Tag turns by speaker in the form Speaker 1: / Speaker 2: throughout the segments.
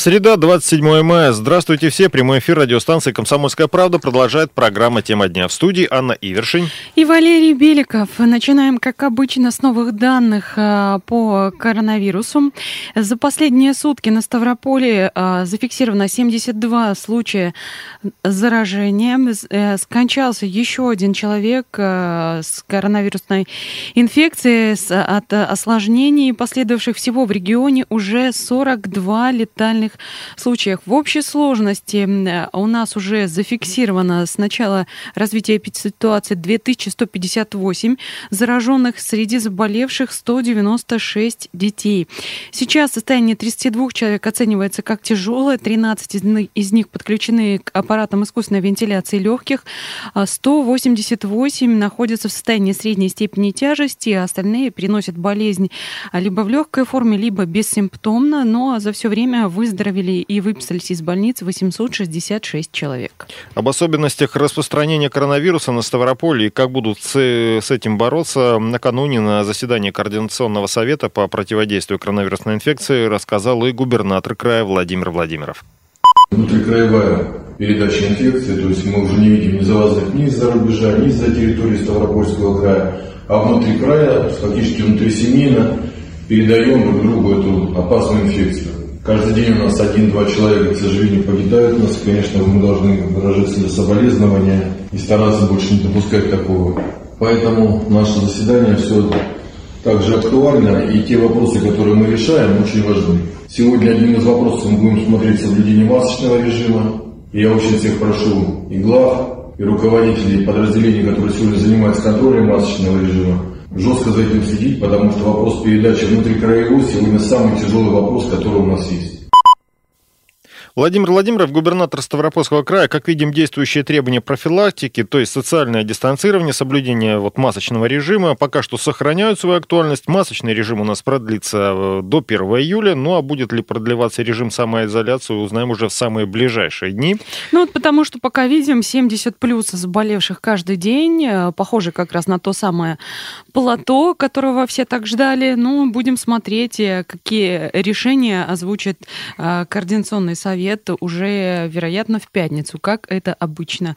Speaker 1: Среда, 27 мая. Здравствуйте все. Прямой эфир радиостанции «Комсомольская правда» продолжает программа «Тема дня». В студии Анна Ивершин.
Speaker 2: И Валерий Беликов. Начинаем, как обычно, с новых данных а, по коронавирусу. За последние сутки на Ставрополе а, зафиксировано 72 случая заражения. Э, скончался еще один человек а, с коронавирусной инфекцией от осложнений, последовавших всего в регионе уже 42 летальных летальных случаях. В общей сложности у нас уже зафиксировано с начала развития ситуации 2158 зараженных, среди заболевших 196 детей. Сейчас состояние 32 человек оценивается как тяжелое, 13 из них подключены к аппаратам искусственной вентиляции легких, 188 а находятся в состоянии средней степени тяжести, а остальные переносят болезнь либо в легкой форме, либо бессимптомно, но за все время выздоровели выздоровели и выписались из больниц 866 человек.
Speaker 1: Об особенностях распространения коронавируса на Ставрополе и как будут с, с этим бороться, накануне на заседании Координационного совета по противодействию коронавирусной инфекции рассказал и губернатор края Владимир Владимиров.
Speaker 3: Внутрикраевая передача инфекции, то есть мы уже не видим ни завозных ни из-за рубежа, ни из-за территории Ставропольского края, а внутри края, фактически внутрисемейно, передаем друг другу эту опасную инфекцию. Каждый день у нас один-два человека, к сожалению, погибают у нас. Конечно, мы должны выражать себе соболезнования и стараться больше не допускать такого. Поэтому наше заседание все также актуально, и те вопросы, которые мы решаем, очень важны. Сегодня одним из вопросов мы будем смотреть соблюдение масочного режима. И я очень всех прошу и глав, и руководителей подразделений, которые сегодня занимаются контролем масочного режима, жестко за этим следить, потому что вопрос передачи внутрикраевой сегодня самый тяжелый вопрос, который у нас есть.
Speaker 1: Владимир Владимиров, губернатор Ставропольского края, как видим, действующие требования профилактики, то есть социальное дистанцирование, соблюдение вот масочного режима, пока что сохраняют свою актуальность. Масочный режим у нас продлится э, до 1 июля, ну а будет ли продлеваться режим самоизоляции, узнаем уже в самые ближайшие дни.
Speaker 2: Ну вот потому что пока видим 70 плюс заболевших каждый день, э, похоже как раз на то самое плато, которого все так ждали. Ну, будем смотреть, э, какие решения озвучит Координационный совет совет уже, вероятно, в пятницу, как это обычно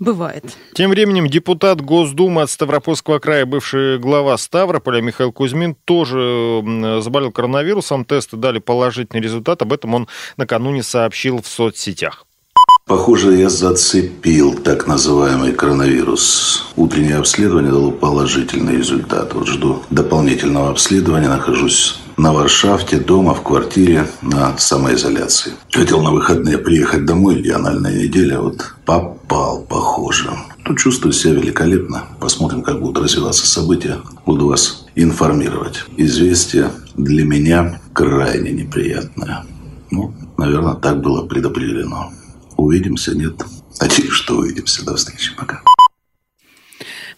Speaker 2: бывает.
Speaker 1: Тем временем депутат Госдумы от Ставропольского края, бывший глава Ставрополя Михаил Кузьмин, тоже заболел коронавирусом. Тесты дали положительный результат. Об этом он накануне сообщил в соцсетях.
Speaker 4: Похоже, я зацепил так называемый коронавирус. Утреннее обследование дало положительный результат. Вот жду дополнительного обследования, нахожусь на Варшавте, дома, в квартире, на самоизоляции. Хотел на выходные приехать домой, региональная неделя, вот попал, похоже. Ну, чувствую себя великолепно. Посмотрим, как будут развиваться события. Буду вас информировать. Известие для меня крайне неприятное. Ну, наверное, так было предопределено. Увидимся, нет? Надеюсь, что увидимся. До встречи. Пока.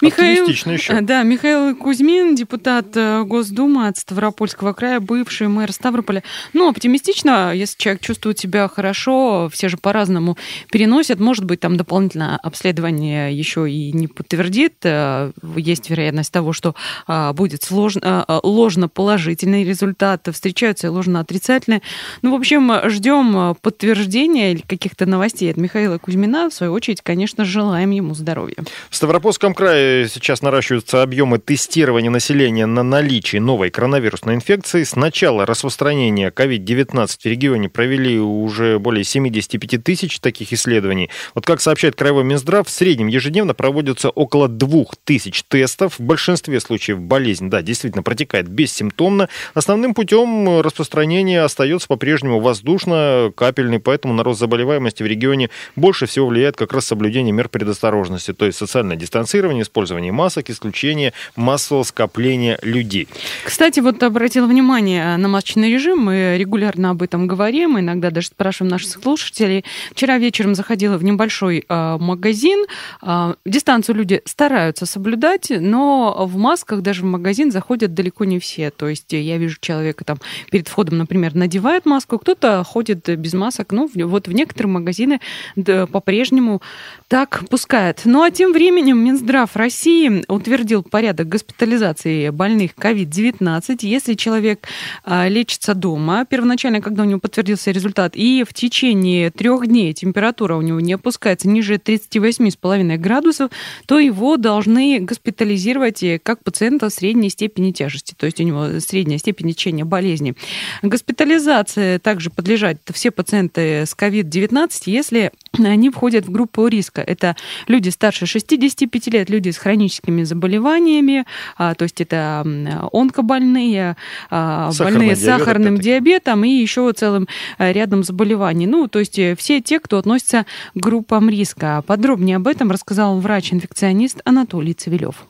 Speaker 2: Михаил, еще. Да, Михаил Кузьмин, депутат э, Госдумы от Ставропольского края, бывший мэр Ставрополя. Ну, оптимистично, если человек чувствует себя хорошо, все же по-разному переносят. Может быть, там дополнительное обследование еще и не подтвердит. Э, есть вероятность того, что а, будет сложно, а, ложно положительный результат, встречаются и ложно отрицательные. Ну, в общем, ждем подтверждения или каких-то новостей от Михаила Кузьмина. В свою очередь, конечно, желаем ему здоровья.
Speaker 1: В Ставропольском крае сейчас наращиваются объемы тестирования населения на наличие новой коронавирусной инфекции. С начала распространения COVID-19 в регионе провели уже более 75 тысяч таких исследований. Вот как сообщает Краевой Минздрав, в среднем ежедневно проводится около 2000 тестов. В большинстве случаев болезнь, да, действительно протекает бессимптомно. Основным путем распространения остается по-прежнему воздушно-капельный, поэтому на рост заболеваемости в регионе больше всего влияет как раз соблюдение мер предосторожности, то есть социальное дистанцирование, использование масок, исключение массового скопления людей.
Speaker 2: Кстати, вот обратила внимание на масочный режим, мы регулярно об этом говорим, иногда даже спрашиваем наших слушателей. Вчера вечером заходила в небольшой э, магазин, э, дистанцию люди стараются соблюдать, но в масках даже в магазин заходят далеко не все. То есть я вижу человека там перед входом, например, надевает маску, кто-то ходит без масок. Ну, вот в некоторые магазины по-прежнему так пускают. Ну а тем временем Минздрав России утвердил порядок госпитализации больных COVID-19, если человек а, лечится дома, первоначально, когда у него подтвердился результат, и в течение трех дней температура у него не опускается ниже 38,5 градусов, то его должны госпитализировать как пациента средней степени тяжести, то есть у него средняя степень течения болезни. Госпитализация также подлежат все пациенты с COVID-19, если они входят в группу риска. Это люди старше 65 лет, люди с хроническими заболеваниями, а, то есть это онкобольные, а, Сахарный больные с сахарным диабетом и еще целым э, рядом заболеваний. Ну, то есть э, все те, кто относится к группам риска. Подробнее об этом рассказал врач-инфекционист Анатолий Цивилев.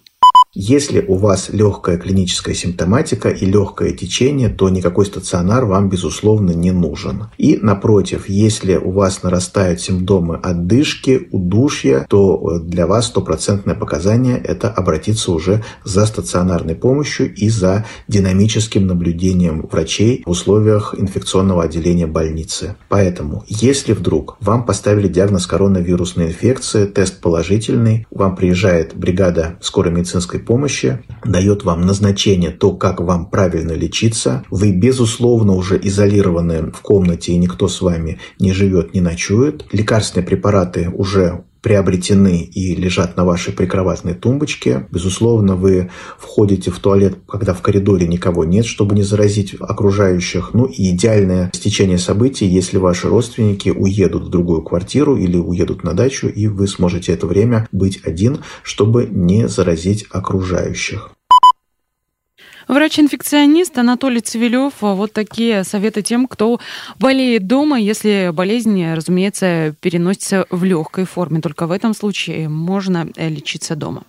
Speaker 5: Если у вас легкая клиническая симптоматика и легкое течение, то никакой стационар вам, безусловно, не нужен. И, напротив, если у вас нарастают симптомы отдышки, удушья, то э, для вас стопроцентное показание – это обратиться уже за стационарной помощью и за динамическим наблюдением врачей в условиях инфекционного отделения больницы. Поэтому, если вдруг вам поставили диагноз коронавирусной инфекции, тест положительный, вам приезжает бригада скорой медицинской помощи, дает вам назначение, то, как вам правильно лечиться. Вы, безусловно, уже изолированы в комнате, и никто с вами не живет, не ночует. Лекарственные препараты уже приобретены и лежат на вашей прикроватной тумбочке. Безусловно, вы входите в туалет, когда в коридоре никого нет, чтобы не заразить окружающих. Ну и идеальное стечение событий, если ваши родственники уедут в другую квартиру или уедут на дачу, и вы сможете это время быть один, чтобы не заразить окружающих.
Speaker 2: Врач-инфекционист Анатолий Цивилев. Вот такие советы тем, кто болеет дома, если болезнь, разумеется, переносится в легкой форме. Только в этом случае можно лечиться дома.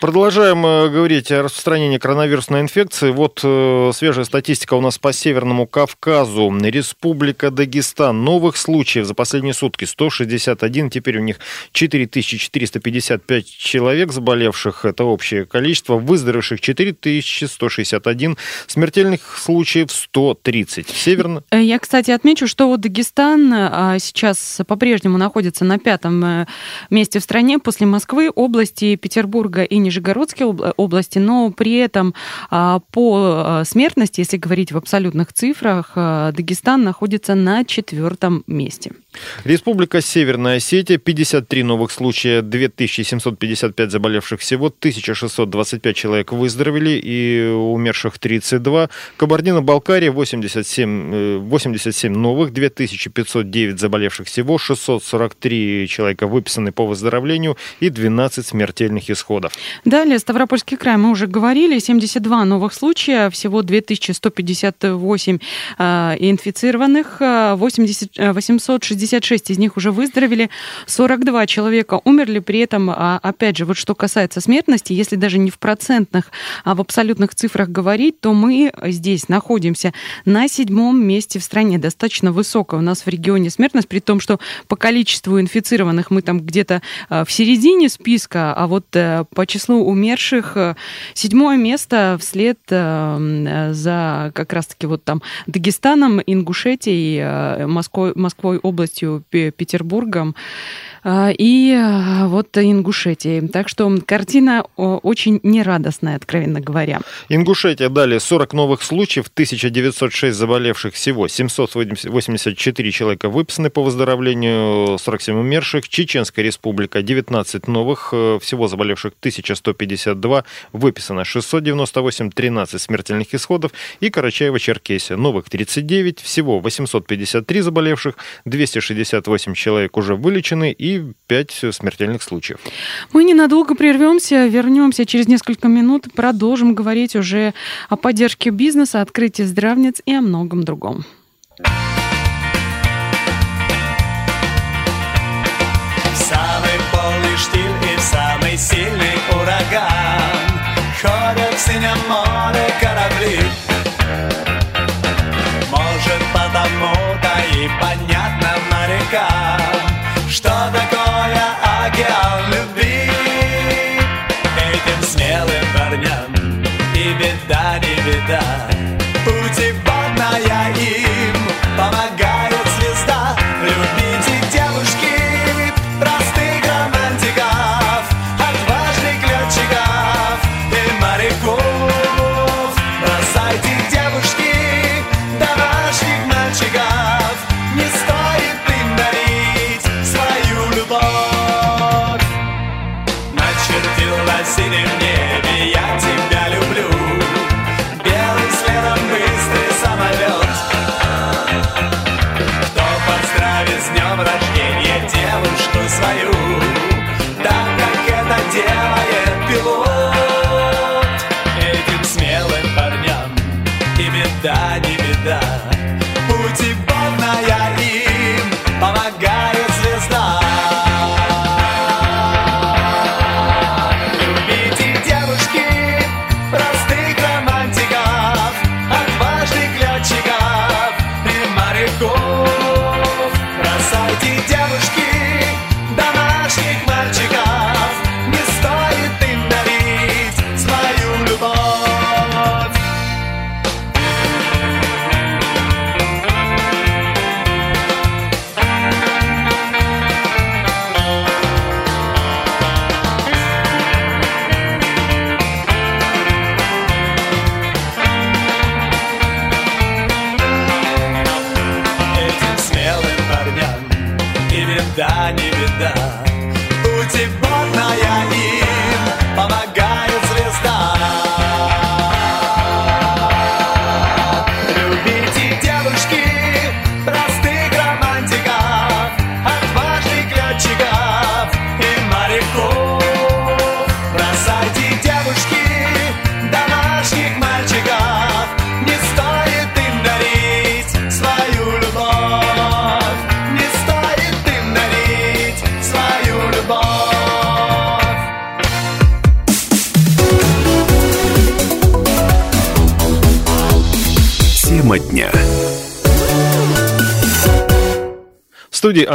Speaker 1: Продолжаем э, говорить о распространении коронавирусной инфекции. Вот э, свежая статистика у нас по Северному Кавказу. Республика Дагестан. Новых случаев за последние сутки 161. Теперь у них 4455 человек заболевших. Это общее количество. Выздоровевших 4161. Смертельных случаев 130. Северно...
Speaker 2: Э, я, кстати, отмечу, что вот Дагестан а, сейчас по-прежнему находится на пятом месте в стране после Москвы, области Петербурга Оренбурга и Нижегородской области, но при этом а, по а, смертности, если говорить в абсолютных цифрах, а, Дагестан находится на четвертом месте.
Speaker 1: Республика Северная Осетия, 53 новых случая, 2755 заболевших всего, 1625 человек выздоровели и умерших 32. Кабардино-Балкария, 87, 87 новых, 2509 заболевших всего, 643 человека выписаны по выздоровлению и 12 смертельных исходов.
Speaker 2: Далее, Ставропольский край, мы уже говорили, 72 новых случая, всего 2158 э, инфицированных, 80, 860 66 из них уже выздоровели, 42 человека умерли. При этом, а, опять же, вот что касается смертности, если даже не в процентных, а в абсолютных цифрах говорить, то мы здесь находимся на седьмом месте в стране. Достаточно высокая у нас в регионе смертность, при том, что по количеству инфицированных мы там где-то а, в середине списка, а вот э, по числу умерших э, седьмое место вслед э, за как раз-таки вот там Дагестаном, Ингушетией, Москвой, Москвой областью областью Петербургом. А, и а, вот Ингушетии. Так что картина очень нерадостная, откровенно говоря.
Speaker 1: Ингушетия дали 40 новых случаев, 1906 заболевших всего, 784 человека выписаны по выздоровлению, 47 умерших. Чеченская республика 19 новых, э, всего заболевших 1152, выписано 698, 13 смертельных исходов. И Карачаево-Черкесия новых 39, всего 853 заболевших, 268 человек уже вылечены и 5 смертельных случаев.
Speaker 2: Мы ненадолго прервемся, вернемся через несколько минут, продолжим говорить уже о поддержке бизнеса, открытии здравниц и о многом другом.
Speaker 6: Самый полный штиль и самый сильный ураган Ходят в синем море корабли
Speaker 1: verdade.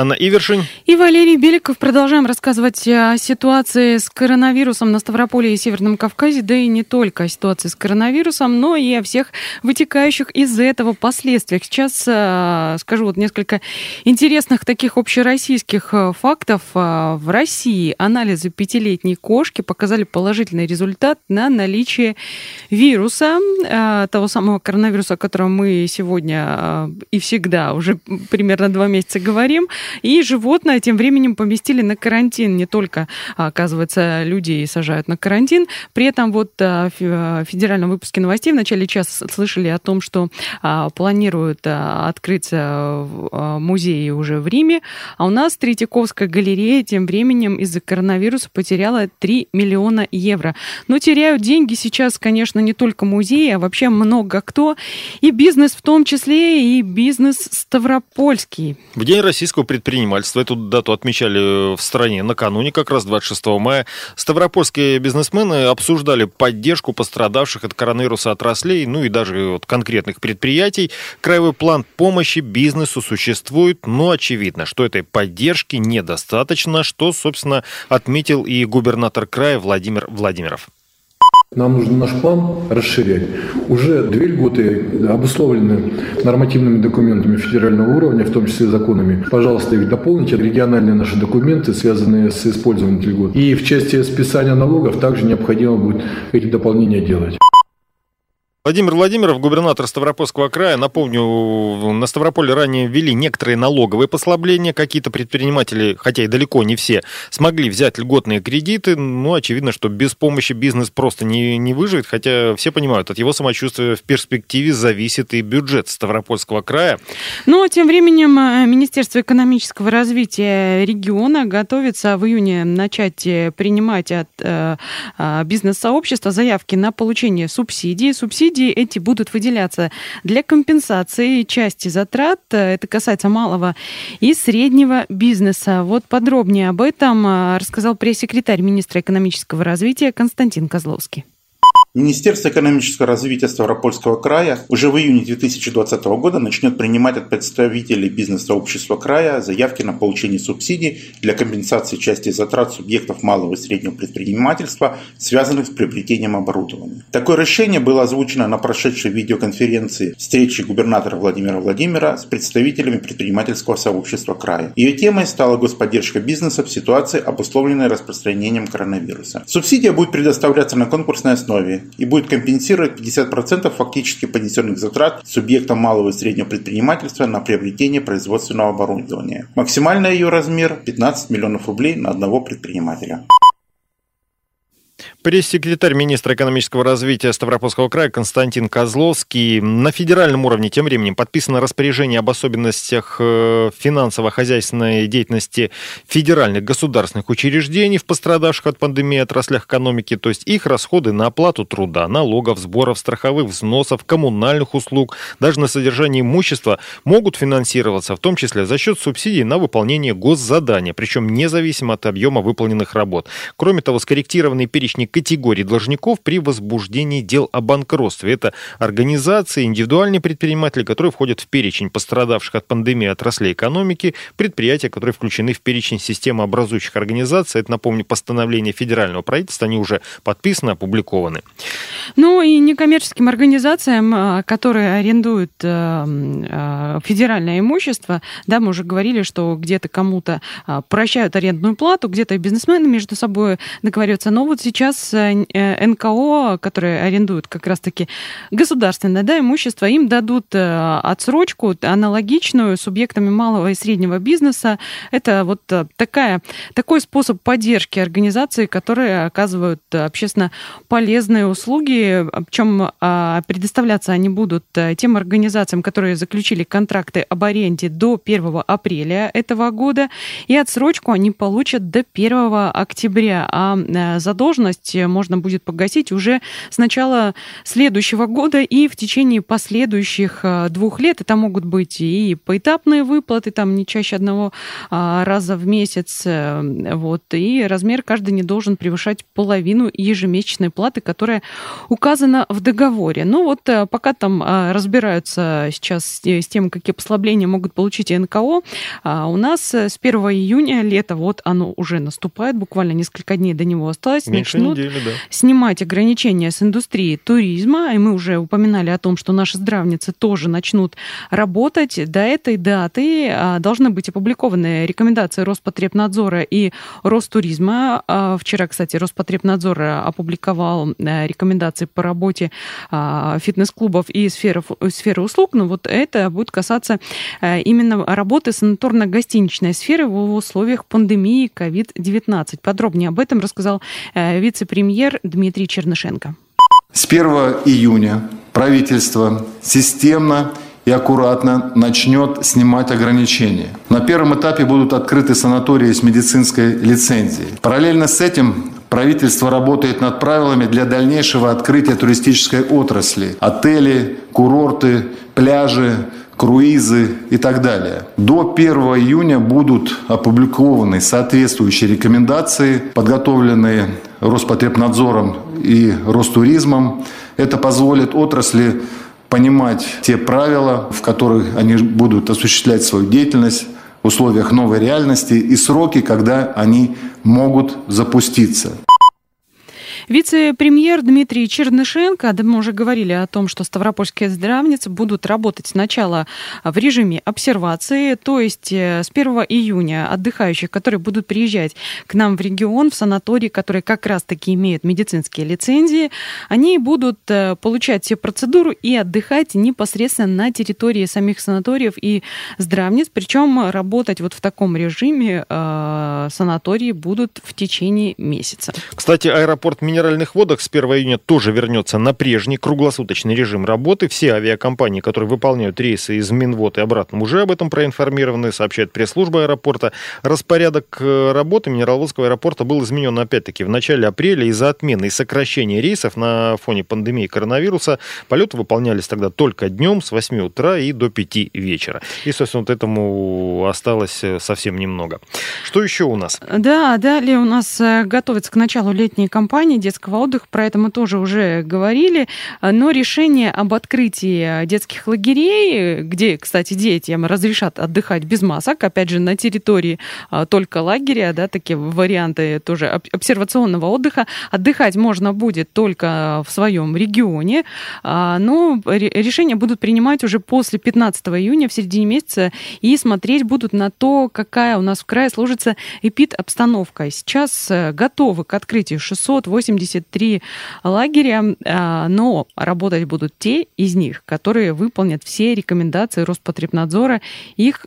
Speaker 1: Анна Ивершин.
Speaker 2: И Валерий Беликов. Продолжаем рассказывать о ситуации с коронавирусом на Ставрополе и Северном Кавказе, да и не только о ситуации с коронавирусом, но и о всех вытекающих из этого последствиях. Сейчас э, скажу вот несколько интересных таких общероссийских э, фактов. Э, в России анализы пятилетней кошки показали положительный результат на наличие вируса, того самого коронавируса, о котором мы сегодня и всегда уже примерно два месяца говорим. И животное тем временем поместили на карантин. Не только, оказывается, людей сажают на карантин. При этом вот а, в федеральном выпуске новостей в начале часа слышали о том, что а, планируют а, открыть музеи уже в Риме. А у нас Третьяковская галерея тем временем из-за коронавируса потеряла 3 миллиона евро. Но теряют деньги сейчас, конечно, не только музеи, а вообще много кто. И бизнес в том числе, и бизнес Ставропольский.
Speaker 1: В День российского предпринимательства эту дату отмечали в стране накануне, как раз 26 мая. Ставропольские бизнесмены обсуждали поддержку пострадавших от коронавируса отраслей, ну и даже от конкретных предприятий. Краевой план помощи бизнесу существует, но очевидно, что этой поддержки недостаточно, что, собственно, отметил и губернатор края Владимир Владимиров.
Speaker 3: Нам нужно наш план расширять. Уже две льготы обусловлены нормативными документами федерального уровня, в том числе законами. Пожалуйста, их дополните. Региональные наши документы, связанные с использованием льгот. И в части списания налогов также необходимо будет эти дополнения делать.
Speaker 1: Владимир Владимиров, губернатор Ставропольского края. Напомню, на Ставрополе ранее ввели некоторые налоговые послабления. Какие-то предприниматели, хотя и далеко не все, смогли взять льготные кредиты. Но очевидно, что без помощи бизнес просто не, не выживет. Хотя все понимают, от его самочувствия в перспективе зависит и бюджет Ставропольского края.
Speaker 2: Но тем временем э, Министерство экономического развития региона готовится в июне начать э, принимать от э, э, бизнес-сообщества заявки на получение субсидий. Субсидии субсидии эти будут выделяться для компенсации части затрат. Это касается малого и среднего бизнеса. Вот подробнее об этом э, рассказал пресс-секретарь министра экономического развития Константин Козловский.
Speaker 7: Министерство экономического развития Ставропольского края уже в июне 2020 года начнет принимать от представителей бизнес-сообщества края заявки на получение субсидий для компенсации части затрат субъектов малого и среднего предпринимательства, связанных с приобретением оборудования. Такое решение было озвучено на прошедшей видеоконференции встречи губернатора Владимира Владимира с представителями предпринимательского сообщества края. Ее темой стала господдержка бизнеса в ситуации, обусловленной распространением коронавируса. Субсидия будет предоставляться на конкурсной основе и будет компенсировать 50% фактически понесенных затрат субъектам малого и среднего предпринимательства на приобретение производственного оборудования. Максимальный ее размер 15 миллионов рублей на одного предпринимателя.
Speaker 1: Пресс-секретарь министра экономического развития Ставропольского края Константин Козловский. На федеральном уровне тем временем подписано распоряжение об особенностях э, финансово-хозяйственной деятельности федеральных государственных учреждений в пострадавших от пандемии отраслях экономики, то есть их расходы на оплату труда, налогов, сборов, страховых взносов, коммунальных услуг, даже на содержание имущества могут финансироваться, в том числе за счет субсидий на выполнение госзадания, причем независимо от объема выполненных работ. Кроме того, скорректированный перечень категорий должников при возбуждении дел о банкротстве. Это организации, индивидуальные предприниматели, которые входят в перечень пострадавших от пандемии отраслей экономики, предприятия, которые включены в перечень системы образующих организаций. Это, напомню, постановление федерального правительства, они уже подписаны, опубликованы.
Speaker 2: Ну и некоммерческим организациям, а, которые арендуют э, э, федеральное имущество, да, мы уже говорили, что где-то кому-то а, прощают арендную плату, где-то бизнесмены между собой договариваются. Но вот сейчас Э, НКО, которые арендуют как раз-таки государственное да, имущество, им дадут э, отсрочку аналогичную субъектами малого и среднего бизнеса. Это вот э, такая, такой способ поддержки организаций, которые оказывают общественно полезные услуги, причем а, предоставляться они будут тем организациям, которые заключили контракты об аренде до 1 апреля этого года, и отсрочку они получат до 1 октября, а задолженность можно будет погасить уже с начала следующего года и в течение последующих двух лет. Это могут быть и поэтапные выплаты, там не чаще одного раза в месяц, вот, и размер каждый не должен превышать половину ежемесячной платы, которая указана в договоре. Ну вот пока там разбираются сейчас с тем, какие послабления могут получить НКО, у нас с 1 июня лето, вот оно уже наступает, буквально несколько дней до него осталось,
Speaker 1: Меньше
Speaker 2: начнут
Speaker 1: недели, да.
Speaker 2: снимать ограничения с индустрии туризма, и мы уже упоминали о том, что наши здравницы тоже начнут работать. До этой даты а, должны быть опубликованы рекомендации Роспотребнадзора и Ростуризма. А, вчера, кстати, Роспотребнадзор опубликовал э, рекомендации по работе а, фитнес-клубов и сферы, сферы услуг, но вот это будет касаться э, именно работы санаторно-гостиничной сферы в условиях пандемии COVID-19. Подробнее об этом рассказал э, вице-премьер Дмитрий Чернышенко.
Speaker 8: С 1 июня правительство системно и аккуратно начнет снимать ограничения. На первом этапе будут открыты санатории с медицинской лицензией. Параллельно с этим правительство работает над правилами для дальнейшего открытия туристической отрасли. Отели, курорты, пляжи, круизы и так далее. До 1 июня будут опубликованы соответствующие рекомендации, подготовленные Роспотребнадзором и Ростуризмом. Это позволит отрасли понимать те правила, в которых они будут осуществлять свою деятельность в условиях новой реальности и сроки, когда они могут запуститься.
Speaker 2: Вице-премьер Дмитрий Чернышенко, да мы уже говорили о том, что ставропольские здравницы будут работать сначала в режиме обсервации, то есть э, с 1 июня отдыхающих, которые будут приезжать к нам в регион, в санатории, которые как раз-таки имеют медицинские лицензии, они будут э, получать все процедуры и отдыхать непосредственно на территории самих санаториев и здравниц, причем работать вот в таком режиме э, санатории будут в течение месяца.
Speaker 1: Кстати, аэропорт Минеральных минеральных водах с 1 июня тоже вернется на прежний круглосуточный режим работы. Все авиакомпании, которые выполняют рейсы из Минвод и обратно, уже об этом проинформированы, сообщает пресс-служба аэропорта. Распорядок э, работы Минераловодского аэропорта был изменен опять-таки в начале апреля из-за отмены и сокращения рейсов на фоне пандемии коронавируса. Полеты выполнялись тогда только днем с 8 утра и до 5 вечера. И, собственно, вот этому осталось э, совсем немного. Что еще у нас?
Speaker 2: Да, далее у нас э, готовится к началу летней кампании детского отдыха, про это мы тоже уже говорили, но решение об открытии детских лагерей, где, кстати, детям разрешат отдыхать без масок, опять же, на территории а, только лагеря, да, такие варианты тоже обсервационного отдыха, отдыхать можно будет только в своем регионе, а, но решения будут принимать уже после 15 июня, в середине месяца, и смотреть будут на то, какая у нас в крае сложится эпид-обстановка. Сейчас э, готовы к открытию 680 73 лагеря, а, но работать будут те из них, которые выполнят все рекомендации Роспотребнадзора. Их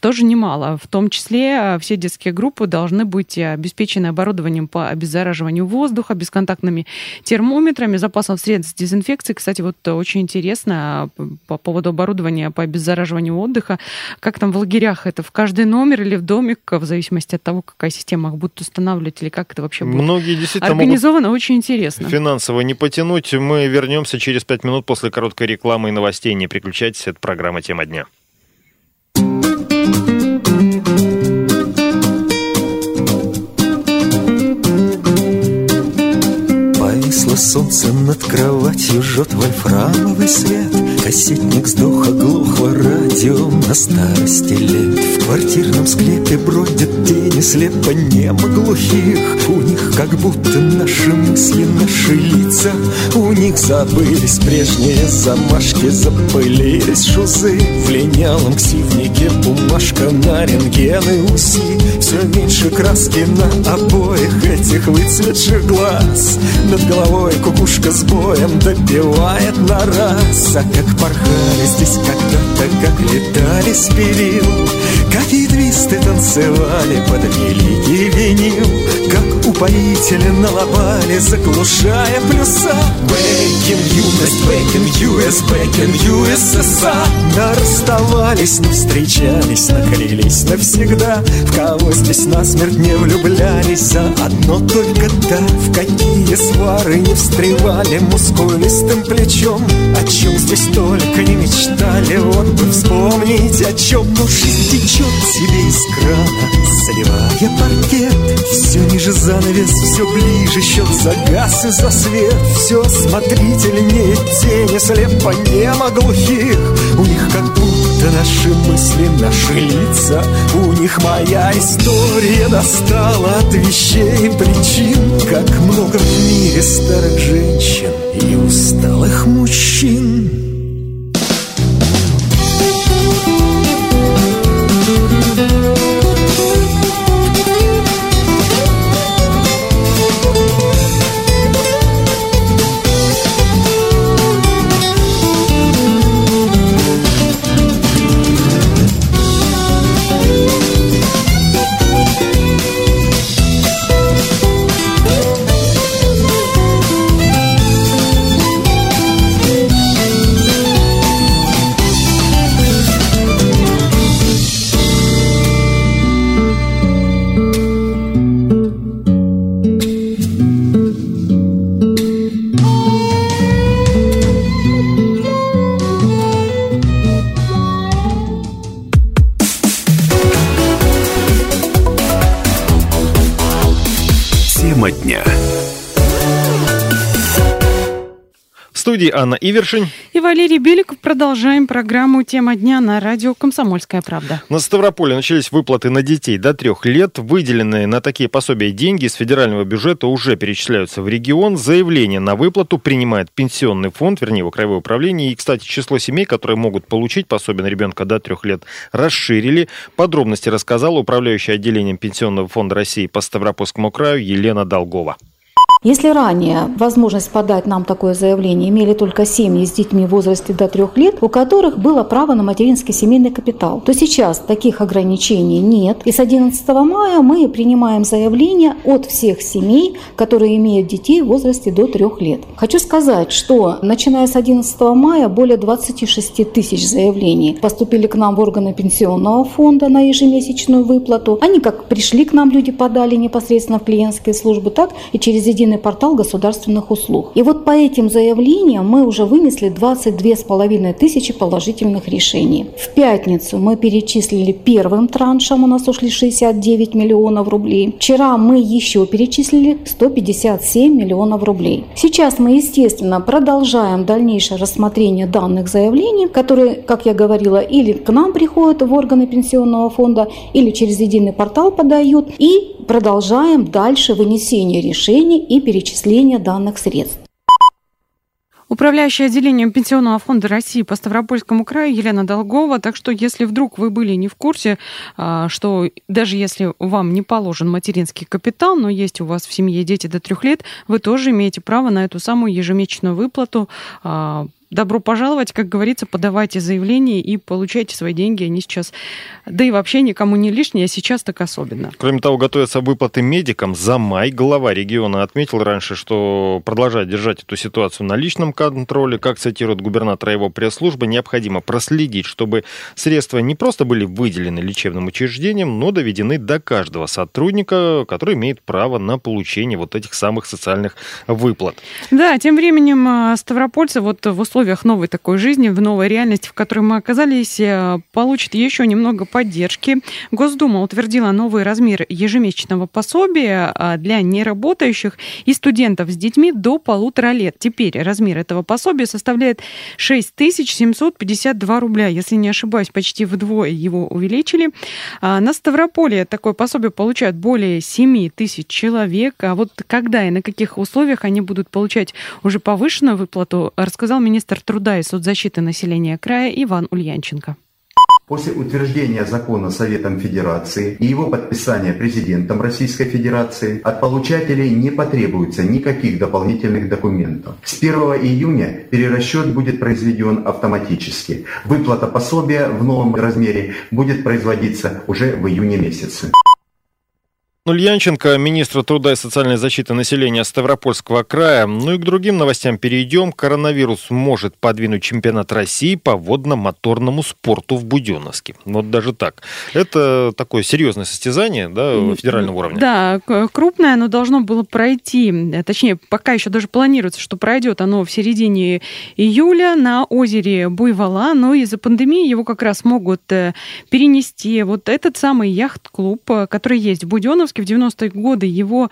Speaker 2: тоже немало. В том числе а, все детские группы должны быть обеспечены оборудованием по обеззараживанию воздуха, бесконтактными термометрами, запасом средств дезинфекции. Кстати, вот очень интересно по поводу оборудования по обеззараживанию отдыха. Как там в лагерях это? В каждый номер или в домик, в зависимости от того, какая система их будет устанавливать или как это вообще будет
Speaker 1: Многие действительно
Speaker 2: организовано, очень интересно.
Speaker 1: Финансово не потянуть. Мы вернемся через пять минут после короткой рекламы и новостей. Не переключайтесь, это программа «Тема дня».
Speaker 9: Солнце над кроватью, жжет вольфрамовый свет Кассетник сдох, оглохло радио на старости лет. В квартирном склепе бродят тени слепо немо глухих. У них как будто наши мысли, наши лица. У них забылись прежние замашки, запылились шузы. В линялом ксивнике бумажка на рентгены УСИ Все меньше краски на обоих этих выцветших глаз. Над головой кукушка с боем добивает на раз. А как порхали здесь когда-то, как летали с твисты танцевали под великий винил Как упоители налобали, заглушая плюса. Бэкин юность, бэкин US, бэкин USSR Да расставались, но встречались, наклялись навсегда. В кого здесь насмерть не влюблялись, а одно только да В какие свары не встревали мускулистым плечом. О чем здесь только не мечтали, вот бы вспомнить О чем ну жизнь течет себе из крана, заливая паркет. Все ниже занавес, все ближе, счет загас и за свет. Все смотрительнее тени, слепо немо глухих. У них как будто наши мысли, наши лица У них моя история достала от вещей и причин. Как много в мире старых женщин и усталых мужчин
Speaker 1: студии Анна Ивершин
Speaker 2: и Валерий Беликов. Продолжаем программу «Тема дня» на радио «Комсомольская правда».
Speaker 1: На Ставрополе начались выплаты на детей до трех лет. Выделенные на такие пособия деньги из федерального бюджета уже перечисляются в регион. Заявление на выплату принимает пенсионный фонд, вернее, его краевое управление. И, кстати, число семей, которые могут получить пособие на ребенка до трех лет, расширили. Подробности рассказала управляющая отделением Пенсионного фонда России по Ставропольскому краю Елена Долгова.
Speaker 10: Если ранее возможность подать нам такое заявление имели только семьи с детьми в возрасте до трех лет, у которых было право на материнский семейный капитал, то сейчас таких ограничений нет. И с 11 мая мы принимаем заявления от всех семей, которые имеют детей в возрасте до трех лет. Хочу сказать, что начиная с 11 мая более 26 тысяч заявлений поступили к нам в органы пенсионного фонда на ежемесячную выплату. Они как пришли к нам, люди подали непосредственно в клиентские службы, так и через единый единый портал государственных услуг. И вот по этим заявлениям мы уже вынесли 22,5 тысячи положительных решений. В пятницу мы перечислили первым траншем, у нас ушли 69 миллионов рублей. Вчера мы еще перечислили 157 миллионов рублей. Сейчас мы, естественно, продолжаем дальнейшее рассмотрение данных заявлений, которые, как я говорила, или к нам приходят в органы пенсионного фонда, или через единый портал подают, и продолжаем дальше вынесение решений и перечисление данных средств.
Speaker 2: Управляющая отделением Пенсионного фонда России по Ставропольскому краю Елена Долгова. Так что, если вдруг вы были не в курсе, а, что даже если вам не положен материнский капитал, но есть у вас в семье дети до трех лет, вы тоже имеете право на эту самую ежемесячную выплату а, добро пожаловать, как говорится, подавайте заявление и получайте свои деньги. Они сейчас, да и вообще никому не лишние, а сейчас так особенно.
Speaker 1: Кроме того, готовятся выплаты медикам. За май глава региона отметил раньше, что продолжать держать эту ситуацию на личном контроле. Как цитирует губернатора его пресс-службы, необходимо проследить, чтобы средства не просто были выделены лечебным учреждением, но доведены до каждого сотрудника, который имеет право на получение вот этих самых социальных выплат.
Speaker 2: Да, тем временем а, ставропольцы вот в условиях условиях новой такой жизни, в новой реальности, в которой мы оказались, э, получит еще немного поддержки. Госдума утвердила новый размер ежемесячного пособия а, для неработающих и студентов с детьми до полутора лет. Теперь размер этого пособия составляет 6752 рубля. Если не ошибаюсь, почти вдвое его увеличили. А, на Ставрополе такое пособие получают более 7 тысяч человек. А вот когда и на каких условиях они будут получать уже повышенную выплату, рассказал министр министр труда и соцзащиты населения края Иван Ульянченко.
Speaker 11: После утверждения закона Советом Федерации и его подписания президентом Российской Федерации от получателей не потребуется никаких дополнительных документов. С 1 июня перерасчет будет произведен автоматически. Выплата пособия в новом размере будет производиться уже в июне месяце.
Speaker 1: Ульянченко, министр труда и социальной защиты населения Ставропольского края. Ну и к другим новостям перейдем. Коронавирус может подвинуть чемпионат России по водно-моторному спорту в Буденновске. Вот даже так. Это такое серьезное состязание да, федерального уровня.
Speaker 2: Да, крупное оно должно было пройти. Точнее, пока еще даже планируется, что пройдет оно в середине июля на озере Буйвола. Но из-за пандемии его как раз могут э, перенести. Вот этот самый яхт-клуб, э, который есть в Буденновске, в 90-е годы его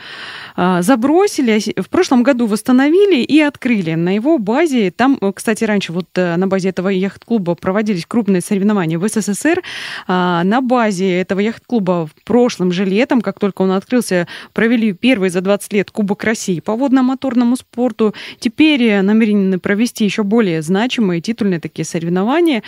Speaker 2: а, забросили, а в прошлом году восстановили и открыли. На его базе, там, кстати, раньше вот э, на базе этого яхт-клуба проводились крупные соревнования в СССР. А, на базе этого яхт-клуба в прошлом же летом, как только он открылся, провели первый за 20 лет Кубок России по водно-моторному спорту. Теперь намерены провести еще более значимые титульные такие соревнования.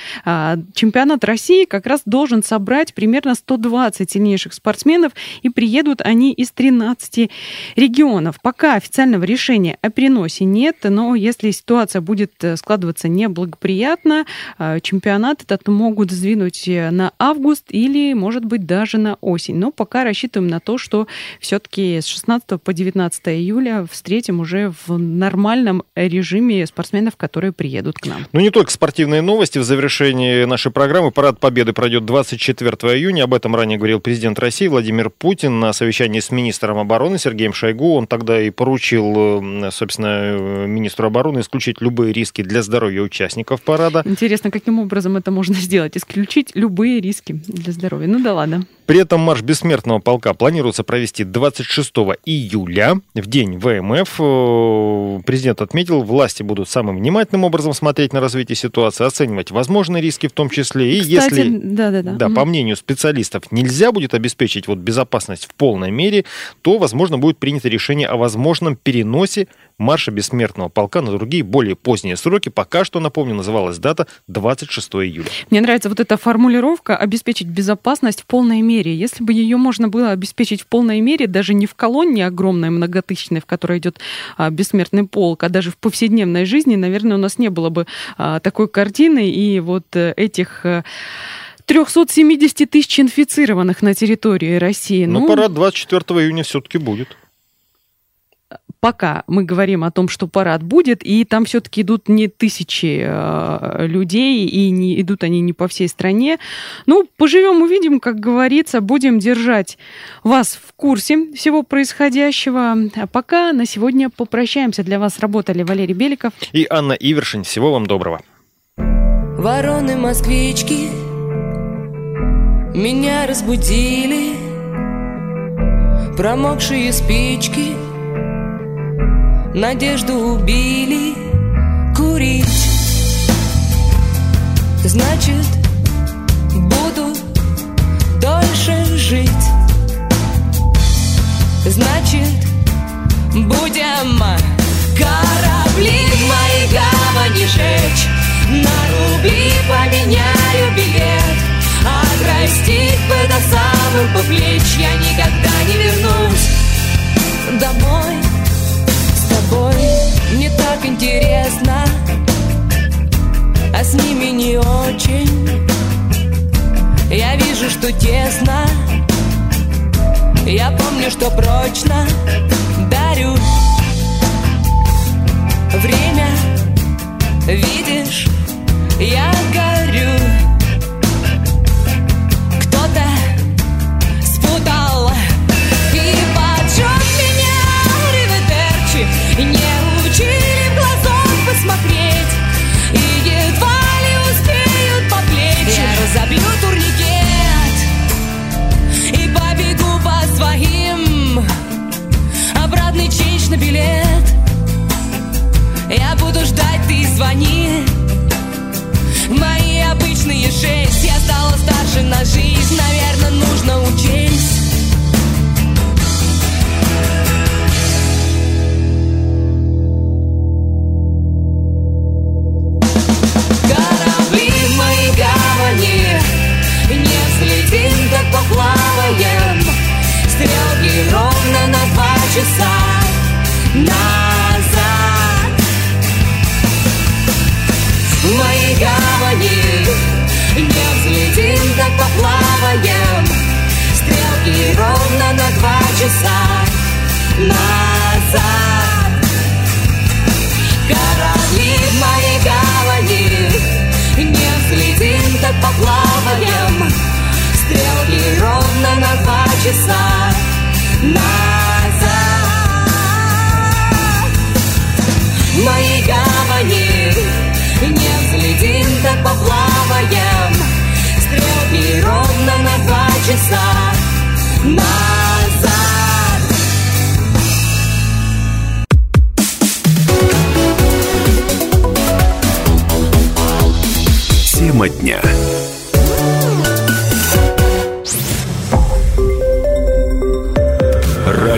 Speaker 2: Чемпионат России как раз должен собрать примерно 120 сильнейших спортсменов и приедут едут они из 13 регионов. Пока официального решения о переносе нет, но если ситуация будет э, складываться неблагоприятно, э, чемпионат этот могут сдвинуть э, на август или, может быть, даже на осень. Но пока рассчитываем на то, что все-таки с 16 по 19 июля встретим уже в нормальном режиме спортсменов, которые приедут к нам.
Speaker 1: Ну, не только спортивные новости. В завершении нашей программы Парад Победы пройдет 24 июня. Об этом ранее говорил президент России Владимир Путин на совещании с министром обороны Сергеем Шойгу. Он тогда и поручил, собственно, министру обороны исключить любые риски для здоровья участников парада.
Speaker 2: Интересно, каким образом это можно сделать? Исключить любые риски для здоровья. Ну да ладно.
Speaker 1: При этом марш бессмертного полка планируется провести 26 июля, в день ВМФ. Э, президент отметил, власти будут самым внимательным образом смотреть на развитие ситуации, оценивать возможные риски в том числе. И Кстати, если, да, да, да. Да, по мнению специалистов, нельзя будет обеспечить вот безопасность в полной мере, то, возможно, будет принято решение о возможном переносе марша бессмертного полка на другие более поздние сроки. Пока что, напомню, называлась дата 26 июля.
Speaker 2: Мне нравится вот эта формулировка «обеспечить безопасность в полной мере». Если бы ее можно было обеспечить в полной мере, даже не в колонне огромной, многотысячной, в которой идет а, бессмертный полк, а даже в повседневной жизни, наверное, у нас не было бы а, такой картины и вот а, этих... А, 370 тысяч инфицированных на территории России.
Speaker 1: Но ну, парад 24 июня все-таки будет
Speaker 2: пока мы говорим о том, что парад будет, и там все-таки идут не тысячи э, людей, и не идут они не по всей стране. Ну, поживем, увидим, как говорится, будем держать вас в курсе всего происходящего. А пока на сегодня попрощаемся. Для вас работали Валерий Беликов
Speaker 1: и Анна Ивершин. Всего вам доброго.
Speaker 12: Вороны-москвички меня разбудили, промокшие спички — надежду убили курить. Значит, буду дольше жить. Значит, будем корабли мои гавани жечь. На рубли поменяю билет Отрастить бы до самых по плеч Я никогда не вернусь домой. Тобой не так интересно А с ними не очень. Я вижу, что тесно. Я помню, что прочно дарю. Время, видишь, я горю часа назад. мои гавани не взлетим, так поплаваем, стрелки ровно на два часа